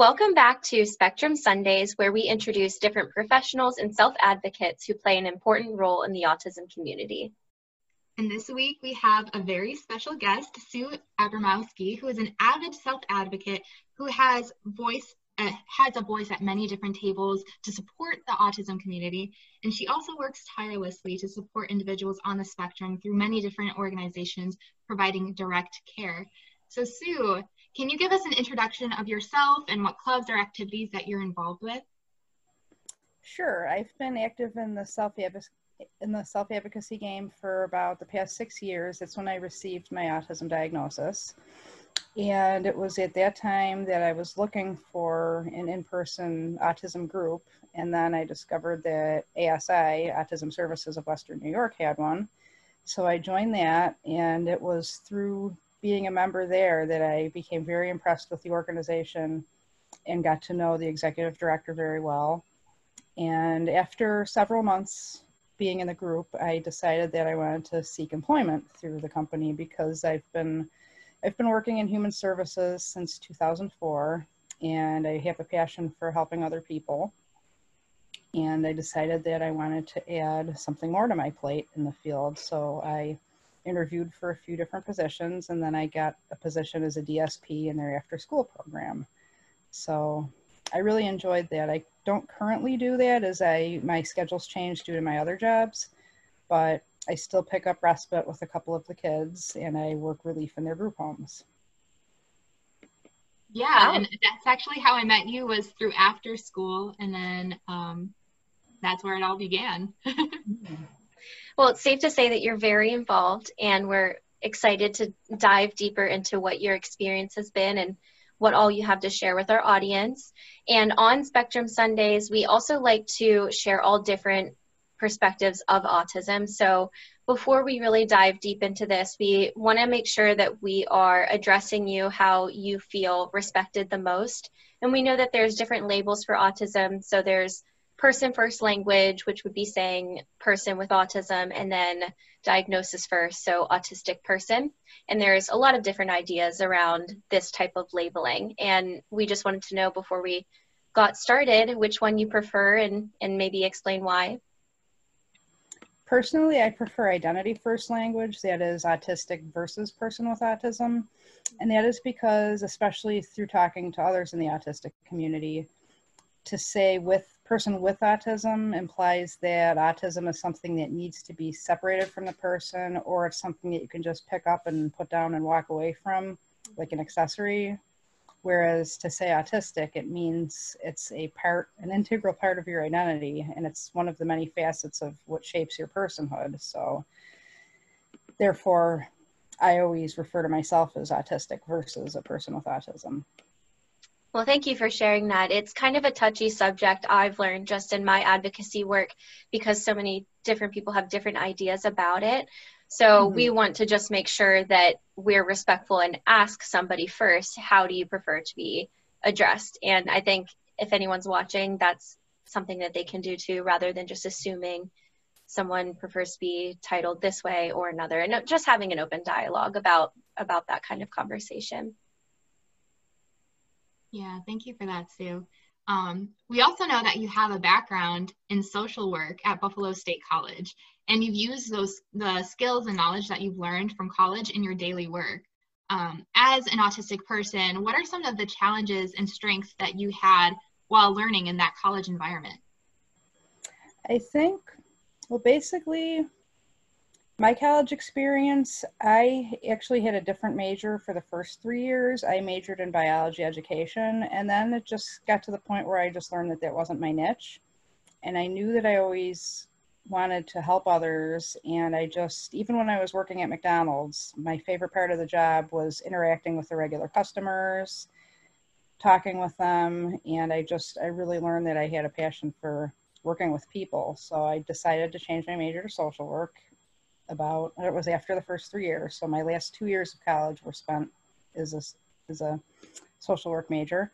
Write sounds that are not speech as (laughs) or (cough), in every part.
Welcome back to Spectrum Sundays, where we introduce different professionals and self advocates who play an important role in the autism community. And this week we have a very special guest, Sue Abramowski, who is an avid self advocate who has voice uh, has a voice at many different tables to support the autism community. And she also works tirelessly to support individuals on the spectrum through many different organizations providing direct care. So, Sue, can you give us an introduction of yourself and what clubs or activities that you're involved with? Sure. I've been active in the self in the self advocacy game for about the past six years. That's when I received my autism diagnosis. And it was at that time that I was looking for an in person autism group. And then I discovered that ASI, Autism Services of Western New York, had one. So I joined that, and it was through being a member there that I became very impressed with the organization and got to know the executive director very well. And after several months being in the group, I decided that I wanted to seek employment through the company because I've been I've been working in human services since 2004 and I have a passion for helping other people. And I decided that I wanted to add something more to my plate in the field. So I interviewed for a few different positions and then I got a position as a DSP in their after school program. So I really enjoyed that. I don't currently do that as I my schedules changed due to my other jobs, but I still pick up respite with a couple of the kids and I work relief in their group homes. Yeah, and that's actually how I met you was through after school and then um, that's where it all began. (laughs) Mm-hmm. Well, it's safe to say that you're very involved, and we're excited to dive deeper into what your experience has been and what all you have to share with our audience. And on Spectrum Sundays, we also like to share all different perspectives of autism. So before we really dive deep into this, we want to make sure that we are addressing you how you feel respected the most. And we know that there's different labels for autism. So there's person first language, which would be saying person with autism, and then diagnosis first, so autistic person. And there's a lot of different ideas around this type of labeling. And we just wanted to know before we got started which one you prefer and, and maybe explain why. Personally, I prefer identity first language, that is autistic versus person with autism. And that is because, especially through talking to others in the autistic community, to say with person with autism implies that autism is something that needs to be separated from the person or it's something that you can just pick up and put down and walk away from like an accessory. Whereas to say autistic it means it's a part an integral part of your identity and it's one of the many facets of what shapes your personhood. So therefore i always refer to myself as autistic versus a person with autism well, thank you for sharing that. It's kind of a touchy subject I've learned just in my advocacy work because so many different people have different ideas about it. So mm-hmm. we want to just make sure that we're respectful and ask somebody first, how do you prefer to be addressed? And I think if anyone's watching, that's something that they can do too, rather than just assuming someone prefers to be titled this way or another, and just having an open dialogue about about that kind of conversation. Yeah, thank you for that, Sue. Um, we also know that you have a background in social work at Buffalo State College, and you've used those the skills and knowledge that you've learned from college in your daily work. Um, as an autistic person, what are some of the challenges and strengths that you had while learning in that college environment? I think, well, basically, my college experience, I actually had a different major for the first three years. I majored in biology education, and then it just got to the point where I just learned that that wasn't my niche. And I knew that I always wanted to help others. And I just, even when I was working at McDonald's, my favorite part of the job was interacting with the regular customers, talking with them. And I just, I really learned that I had a passion for working with people. So I decided to change my major to social work about it was after the first three years. So my last two years of college were spent as a, as a social work major.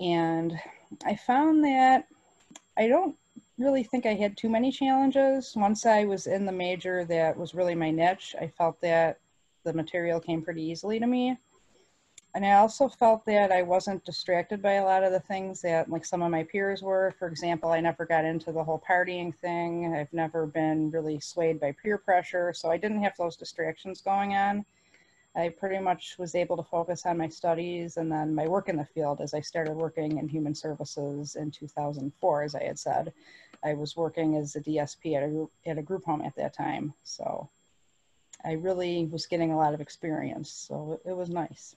And i found that i don't really think i had too many challenges. Once i was in the major that was really my niche i felt that the material came pretty easily to me and I also felt that I wasn't distracted by a lot of the things that like some of my peers were. For example, I never got into the whole partying thing. I've never been really swayed by peer pressure, so I didn't have those distractions going on. I pretty much was able to focus on my studies and then my work in the field as I started working in human services in 2004, as I had said. I was working as a DSP at a, at a group home at that time. So I really was getting a lot of experience. So it was nice.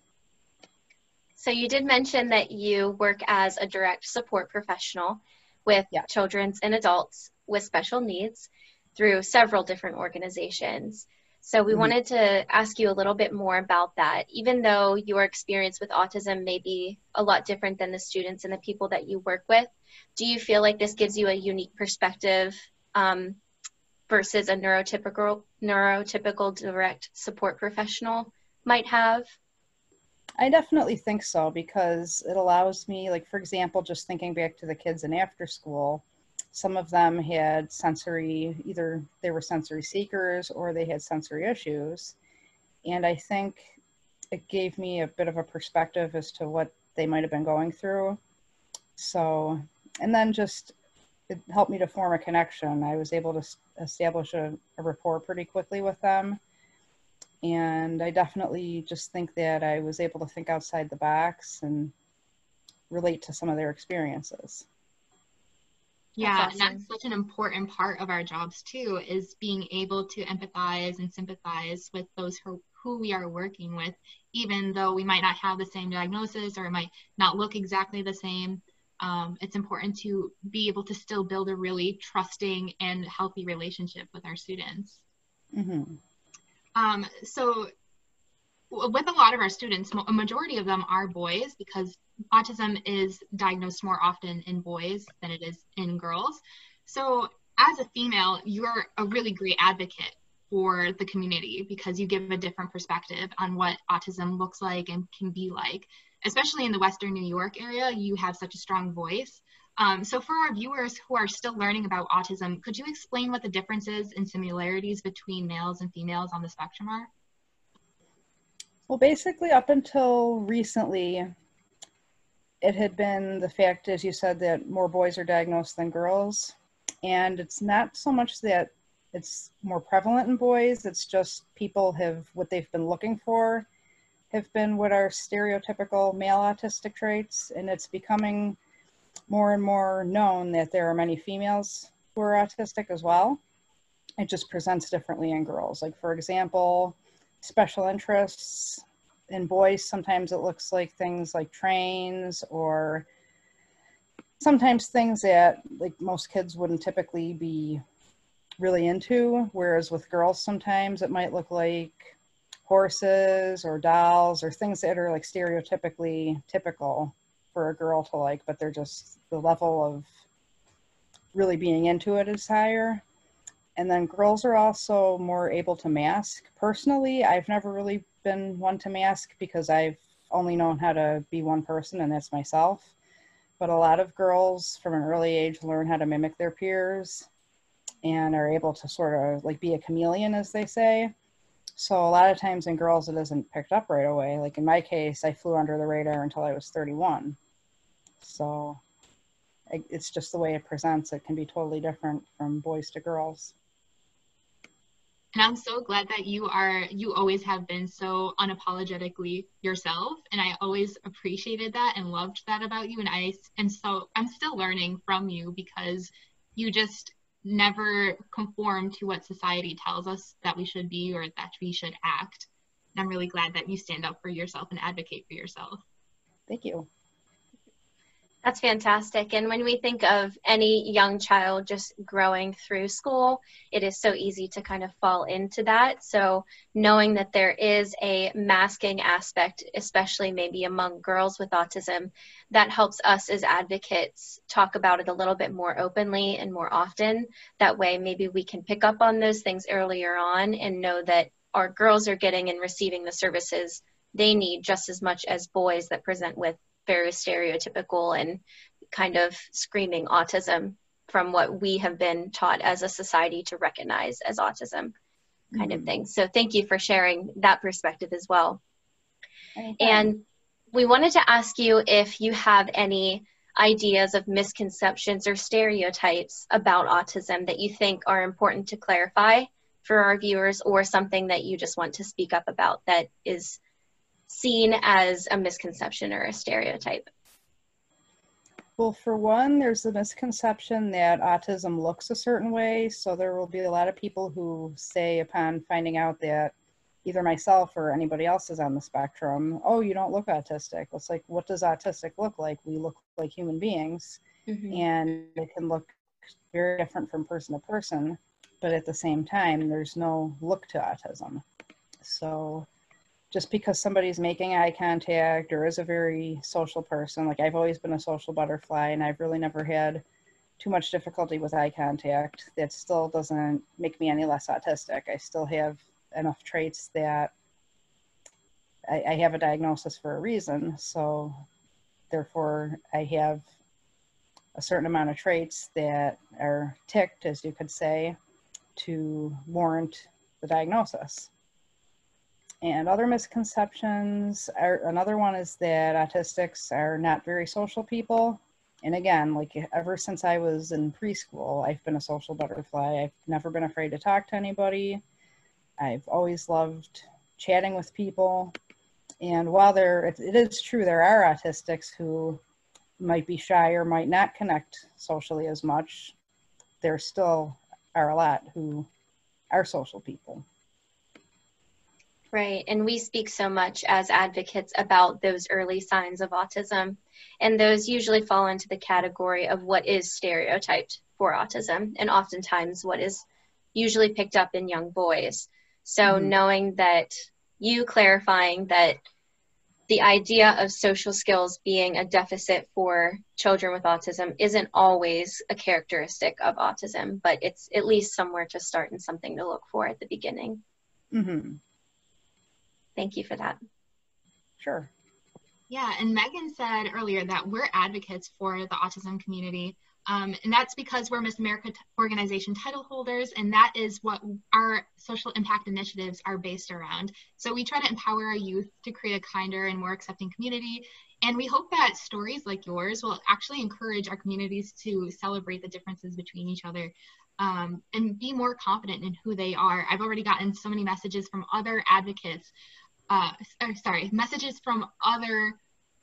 So you did mention that you work as a direct support professional with yeah. children's and adults with special needs through several different organizations. So we mm-hmm. wanted to ask you a little bit more about that. Even though your experience with autism may be a lot different than the students and the people that you work with, do you feel like this gives you a unique perspective um, versus a neurotypical neurotypical direct support professional might have? I definitely think so because it allows me, like, for example, just thinking back to the kids in after school, some of them had sensory, either they were sensory seekers or they had sensory issues. And I think it gave me a bit of a perspective as to what they might have been going through. So, and then just it helped me to form a connection. I was able to establish a, a rapport pretty quickly with them and I definitely just think that I was able to think outside the box and relate to some of their experiences. Yeah, awesome. and that's such an important part of our jobs too, is being able to empathize and sympathize with those who, who we are working with, even though we might not have the same diagnosis or it might not look exactly the same. Um, it's important to be able to still build a really trusting and healthy relationship with our students. Mm-hmm. Um, so with a lot of our students, a majority of them are boys because autism is diagnosed more often in boys than it is in girls. So as a female, you're a really great advocate for the community because you give a different perspective on what autism looks like and can be like. Especially in the Western New York area, you have such a strong voice. Um, so for our viewers who are still learning about autism, could you explain what the differences and similarities between males and females on the spectrum are? Well, basically, up until recently, it had been the fact, as you said, that more boys are diagnosed than girls. And it's not so much that it's more prevalent in boys, it's just people have what they've been looking for have been what are stereotypical male autistic traits. And it's becoming more and more known that there are many females who are autistic as well. It just presents differently in girls. Like, for example, special interests in boys, sometimes it looks like things like trains or sometimes things that like most kids wouldn't typically be really into whereas with girls sometimes it might look like horses or dolls or things that are like stereotypically typical for a girl to like, but they're just the level of really being into it is higher. And then girls are also more able to mask. Personally, I've never really been one to mask because I've only known how to be one person, and that's myself. But a lot of girls from an early age learn how to mimic their peers and are able to sort of like be a chameleon, as they say. So a lot of times in girls, it isn't picked up right away. Like in my case, I flew under the radar until I was 31. So it's just the way it presents. It can be totally different from boys to girls. And I'm so glad that you are, you always have been so unapologetically yourself. And I always appreciated that and loved that about you. And I, and so I'm still learning from you because you just never conform to what society tells us that we should be or that we should act. And I'm really glad that you stand up for yourself and advocate for yourself. Thank you. That's fantastic. And when we think of any young child just growing through school, it is so easy to kind of fall into that. So, knowing that there is a masking aspect, especially maybe among girls with autism, that helps us as advocates talk about it a little bit more openly and more often. That way, maybe we can pick up on those things earlier on and know that our girls are getting and receiving the services they need just as much as boys that present with very stereotypical and kind of screaming autism from what we have been taught as a society to recognize as autism kind mm-hmm. of thing. So thank you for sharing that perspective as well. And we wanted to ask you if you have any ideas of misconceptions or stereotypes about autism that you think are important to clarify for our viewers or something that you just want to speak up about that is seen as a misconception or a stereotype? Well, for one, there's a misconception that autism looks a certain way. So there will be a lot of people who say, upon finding out that either myself or anybody else is on the spectrum, oh, you don't look autistic. It's like, what does autistic look like? We look like human beings, mm-hmm. and it can look very different from person to person. But at the same time, there's no look to autism. So just because somebody's making eye contact or is a very social person, like I've always been a social butterfly and I've really never had too much difficulty with eye contact, that still doesn't make me any less autistic. I still have enough traits that I, I have a diagnosis for a reason. So therefore I have a certain amount of traits that are ticked, as you could say, to warrant the diagnosis. And other misconceptions are another one is that autistics are not very social people. And again, like ever since I was in preschool, I've been a social butterfly. I've never been afraid to talk to anybody. I've always loved chatting with people. And while there, it, it is true, there are autistics who might be shy or might not connect socially as much, there still are a lot who are social people. Right. And we speak so much as advocates about those early signs of autism. And those usually fall into the category of what is stereotyped for autism, and oftentimes what is usually picked up in young boys. So, mm-hmm. knowing that you clarifying that the idea of social skills being a deficit for children with autism isn't always a characteristic of autism, but it's at least somewhere to start and something to look for at the beginning. Mm-hmm. Thank you for that. Sure. Yeah, and Meghan said earlier that we're advocates for the autism community. Um, and that's because we're Miss America organization title holders, and that is what our social impact initiatives are based around. So we try to empower our youth to create a kinder and more accepting community. And we hope that stories like yours will actually encourage our communities to celebrate the differences between each other um, and be more confident in who they are. I've already gotten so many messages from other advocates uh, sorry, messages from other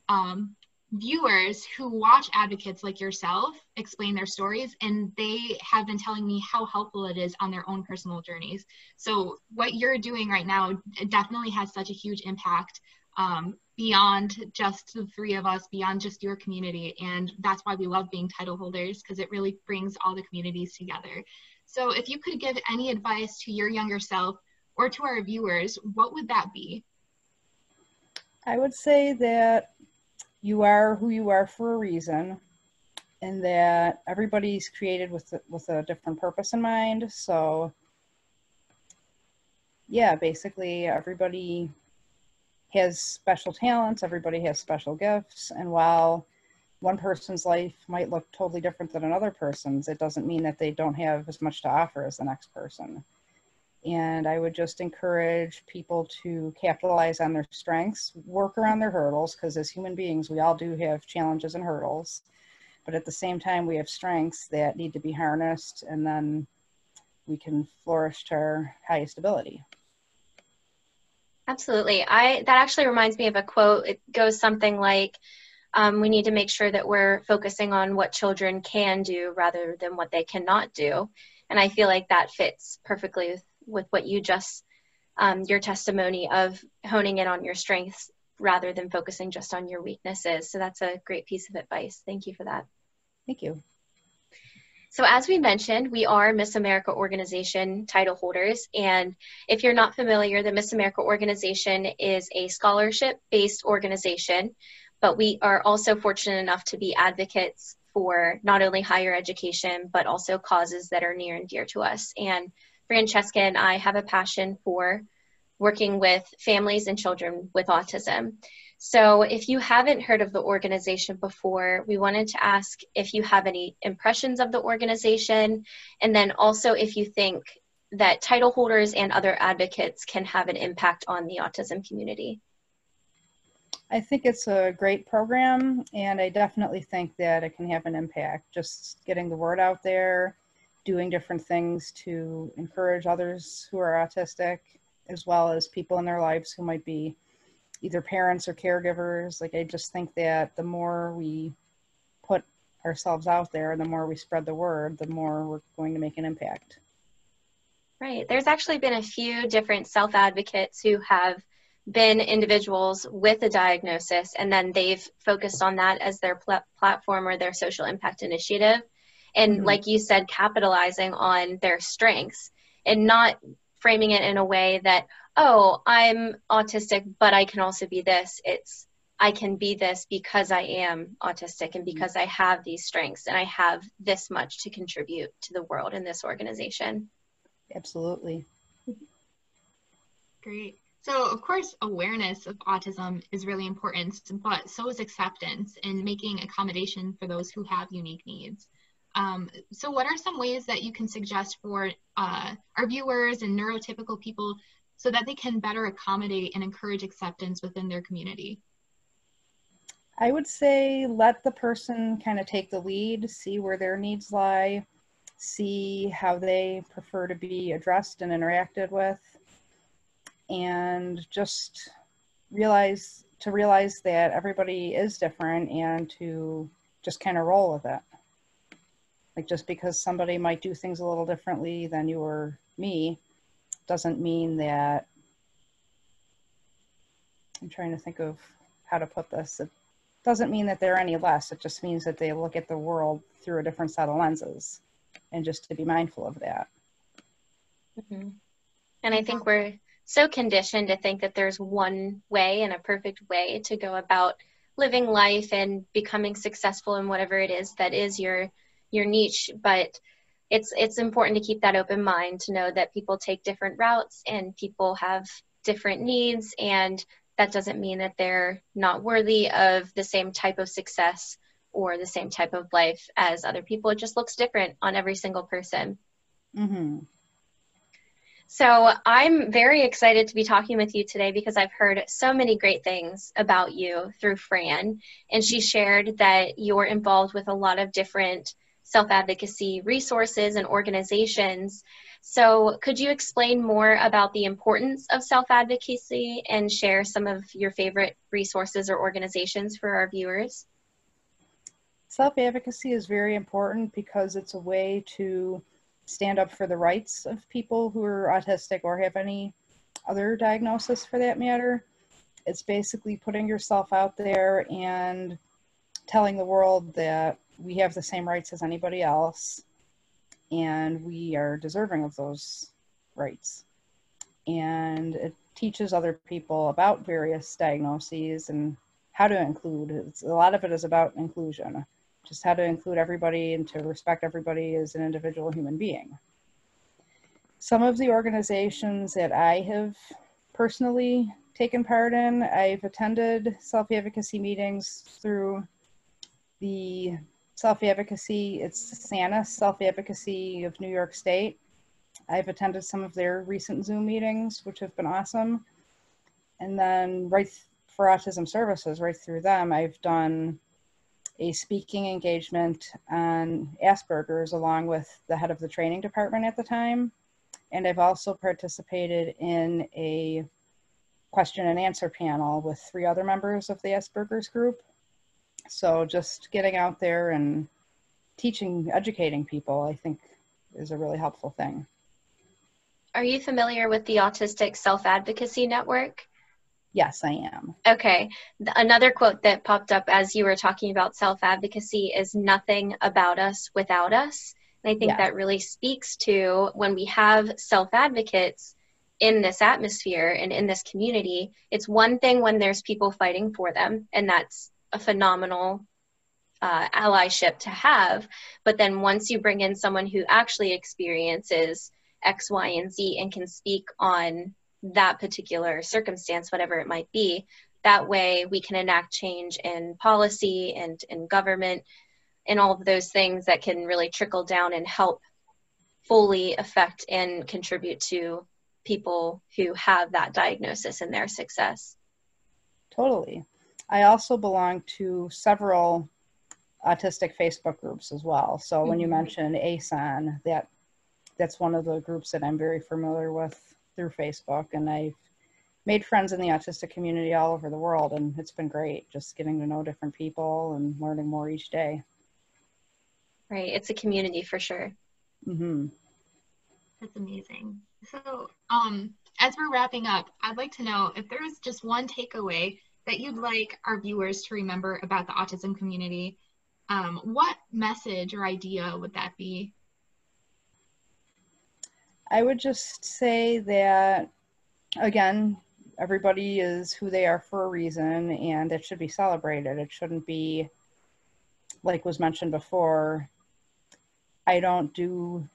um, viewers who watch advocates like yourself explain their stories and they have been telling me how helpful it is on their own personal journeys. So what you're doing right now definitely has such a huge impact um, beyond just the three of us beyond just your community and that's why we love being title holders because it really brings all the communities together. So if you could give any advice to your younger self or to our viewers what would that be I would say that you are who you are for a reason, and that everybody's created with with a different purpose in mind. So, yeah, basically everybody has special talents. Everybody has special gifts, and while one person's life might look totally different than another person's, it doesn't mean that they don't have as much to offer as the next person. And I would just encourage people to capitalize on their strengths, work around their hurdles, because as human beings, we all do have challenges and hurdles. But at the same time, we have strengths that need to be harnessed, and then we can flourish to our highest ability. Absolutely. I that actually reminds me of a quote. It goes something like, um, "We need to make sure that we're focusing on what children can do rather than what they cannot do." And I feel like that fits perfectly with with what you just um, your testimony of honing in on your strengths rather than focusing just on your weaknesses. So that's a great piece of advice. Thank you for that. Thank you. So as we mentioned, we are Miss America Organization title holders. And if you're not familiar, the Miss America Organization is a scholarship-based organization, but we are also fortunate enough to be advocates for not only higher education, but also causes that are near and dear to us. And Francesca and I have a passion for working with families and children with autism. So, if you haven't heard of the organization before, we wanted to ask if you have any impressions of the organization, and then also if you think that title holders and other advocates can have an impact on the autism community. I think it's a great program, and I definitely think that it can have an impact. Just getting the word out there, doing different things to encourage others who are autistic, as well as people in their lives who might be either parents or caregivers. Like, I just think that the more we put ourselves out there, the more we spread the word, the more we're going to make an impact. Right. There's actually been a few different self advocates who have been individuals with a diagnosis and then they've focused on that as their pl- platform or their social impact initiative. And mm-hmm. like you said, capitalizing on their strengths and not framing it in a way that, oh, I'm autistic, but I can also be this. It's, I can be this because I am autistic and because I have these strengths and I have this much to contribute to the world in this organization. Absolutely. Great. So, of course, awareness of autism is really important, but so is acceptance and making accommodation for those who have unique needs. Um, so, what are some ways that you can suggest for uh, our viewers and neurotypical people so that they can better accommodate and encourage acceptance within their community? I would say let the person kind of take the lead, see where their needs lie, see how they prefer to be addressed and interacted with and just realize to realize that everybody is different and to just kind of roll with it. Like just because somebody might do things a little differently than you or me doesn't mean that I'm trying to think of how to put this. It doesn't mean that they're any less. It just means that they look at the world through a different set of lenses and just to be mindful of that. Mm-hmm. And I think we're so conditioned to think that there's one way and a perfect way to go about living life and becoming successful in whatever it is that is your your niche but it's it's important to keep that open mind to know that people take different routes and people have different needs and that doesn't mean that they're not worthy of the same type of success or the same type of life as other people it just looks different on every single person mm-hmm. So I'm very excited to be talking with you today because I've heard so many great things about you through Fran. And she shared that you're involved with a lot of different self advocacy resources and organizations. So, could you explain more about the importance of self advocacy and share some of your favorite resources or organizations for our viewers? Self advocacy is very important because it's a way to stand up for the rights of people who are autistic or have any other diagnosis for that matter. It's basically putting yourself out there and telling the world that we have the same rights as anybody else and we are deserving of those rights. And it teaches other people about various diagnoses and how to include. It's, a lot of it is about inclusion just how to include everybody and to respect everybody as an individual human being. Some of the organizations that I have personally taken part in, I've attended self advocacy meetings through the self advocacy, it's SANYS, Self Advocacy of New York State. I've attended some of their recent Zoom meetings, which have been awesome. And then, right for autism services, right through them, I've done a speaking engagement on Asperger's along with the head of the training department at the time. And I've also participated in a question and answer panel with three other members of the Asperger's group. So just getting out there and teaching, educating people, I think is a really helpful thing. Are you familiar with the Autistic Self Advocacy Network? Yes, I am. Okay. Another quote that popped up as you were talking about self advocacy is nothing about us without us. And I think yeah. that really speaks to when we have self advocates in this atmosphere and in this community, it's one thing when there's people fighting for them, and that's a phenomenal uh, allyship to have. But then once you bring in someone who actually experiences X, Y, and Z and can speak on that particular circumstance, whatever it might be. That way, we can enact change in policy and in government and all of those things that can really trickle down and help fully affect and contribute to people who have that diagnosis and their success. Totally. I also belong to several autistic Facebook groups as well. So mm-hmm. when you mm-hmm. mentioned ASAN, that that's one of the groups that I'm very familiar with through Facebook, and I've made friends in the autistic community all over the world, and it's been great just getting to know different people and learning more each day. Right, it's a community for sure. Mm-hmm. That's amazing. So, um, as we're wrapping up, I'd like to know if there's just one takeaway that you'd like our viewers to remember about the autism community. Um, what message or idea would that be? I would just say that, again, everybody is who they are for a reason and it should be celebrated. It shouldn't be, like was mentioned before, I don't do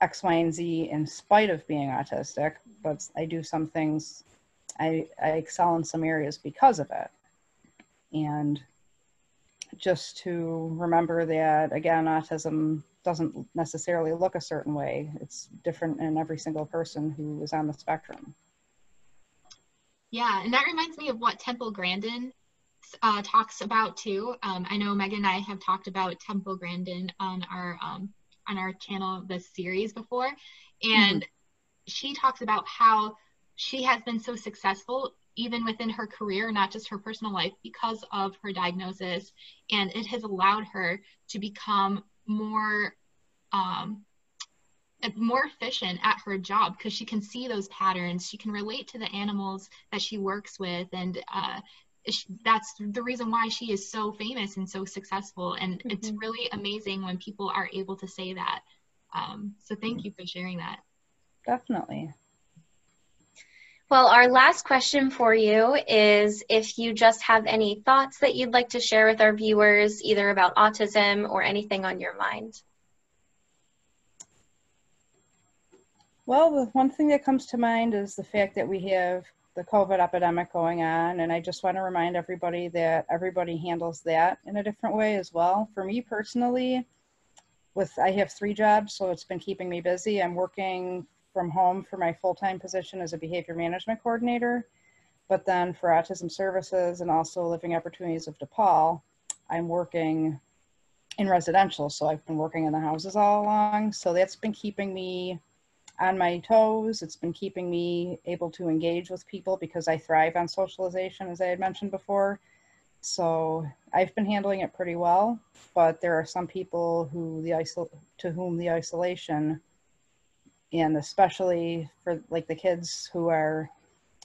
X, Y, and Z in spite of being autistic, but I do some things, I, I excel in some areas because of it. And just to remember that, again, autism doesn't necessarily look a certain way. It's different in every single person who is on the spectrum. Yeah, and that reminds me of what Temple Grandin uh, talks about too. Um, I know Meghan and I have talked about Temple Grandin on our um, on our channel this series before, and mm-hmm. she talks about how she has been so successful even within her career, not just her personal life, because of her diagnosis, and it has allowed her to become more um, more efficient at her job because she can see those patterns. She can relate to the animals that she works with. And uh, that's the reason why she is so famous and so successful. And mm-hmm. it's really amazing when people are able to say that. Um, so thank you for sharing that. Definitely well, our last question for you is if you just have any thoughts that you'd like to share with our viewers, either about autism or anything on your mind. Well, the one thing that comes to mind is the fact that we have the COVID epidemic going on, and I just want to remind everybody that everybody handles that in a different way as well. For me personally, with I have three jobs, so it's been keeping me busy. I'm working from home for my full-time position as a behavior management coordinator. But then for Autism Services and also Living Opportunities of DePaul, I'm working in residential. So I've been working in the houses all along. So that's been keeping me on my toes. It's been keeping me able to engage with people because I thrive on socialization, as I had mentioned before. So I've been handling it pretty well, but there are some people who the isol- to whom the isolation and especially for like the kids who are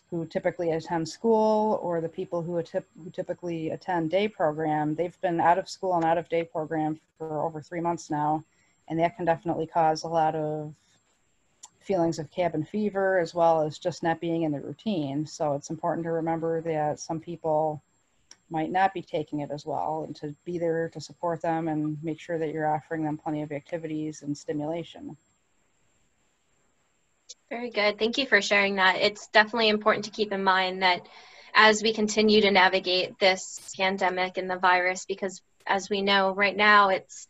who typically attend school or the people who, who typically attend day program they've been out of school and out of day program for over three months now. And that can definitely cause a lot of feelings of cabin fever as well as just not being in the routine. So it's important to remember that some people might not be taking it as well and to be there to support them and make sure that you're offering them plenty of activities and stimulation very good. Thank you for sharing that. It's definitely important to keep in mind that as we continue to navigate this pandemic and the virus, because as we know right now, it's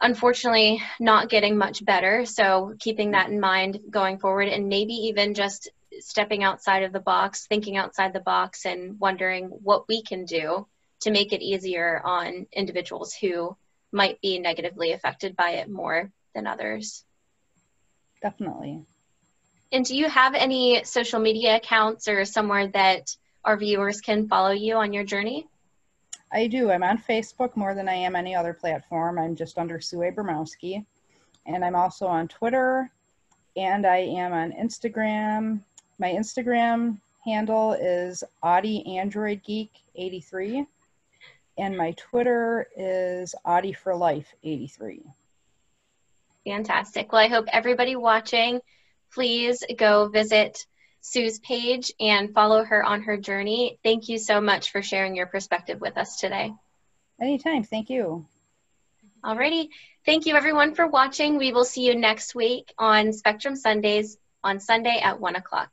unfortunately not getting much better. So, keeping that in mind going forward, and maybe even just stepping outside of the box, thinking outside the box, and wondering what we can do to make it easier on individuals who might be negatively affected by it more than others. Definitely. And do you have any social media accounts or somewhere that our viewers can follow you on your journey? I do. I'm on Facebook more than I am any other platform. I'm just under Sue Abramowski. And I'm also on Twitter and I am on Instagram. My Instagram handle is Audie Android Geek 83 and my Twitter is Audie for Life 83. Fantastic. Well, I hope everybody watching please go visit Sue's page and follow her on her journey. Thank you so much for sharing your perspective with us today. Anytime. Thank you. Alrighty. Thank you everyone for watching. We will see you next week on Spectrum Sundays on Sunday at 1 o'clock.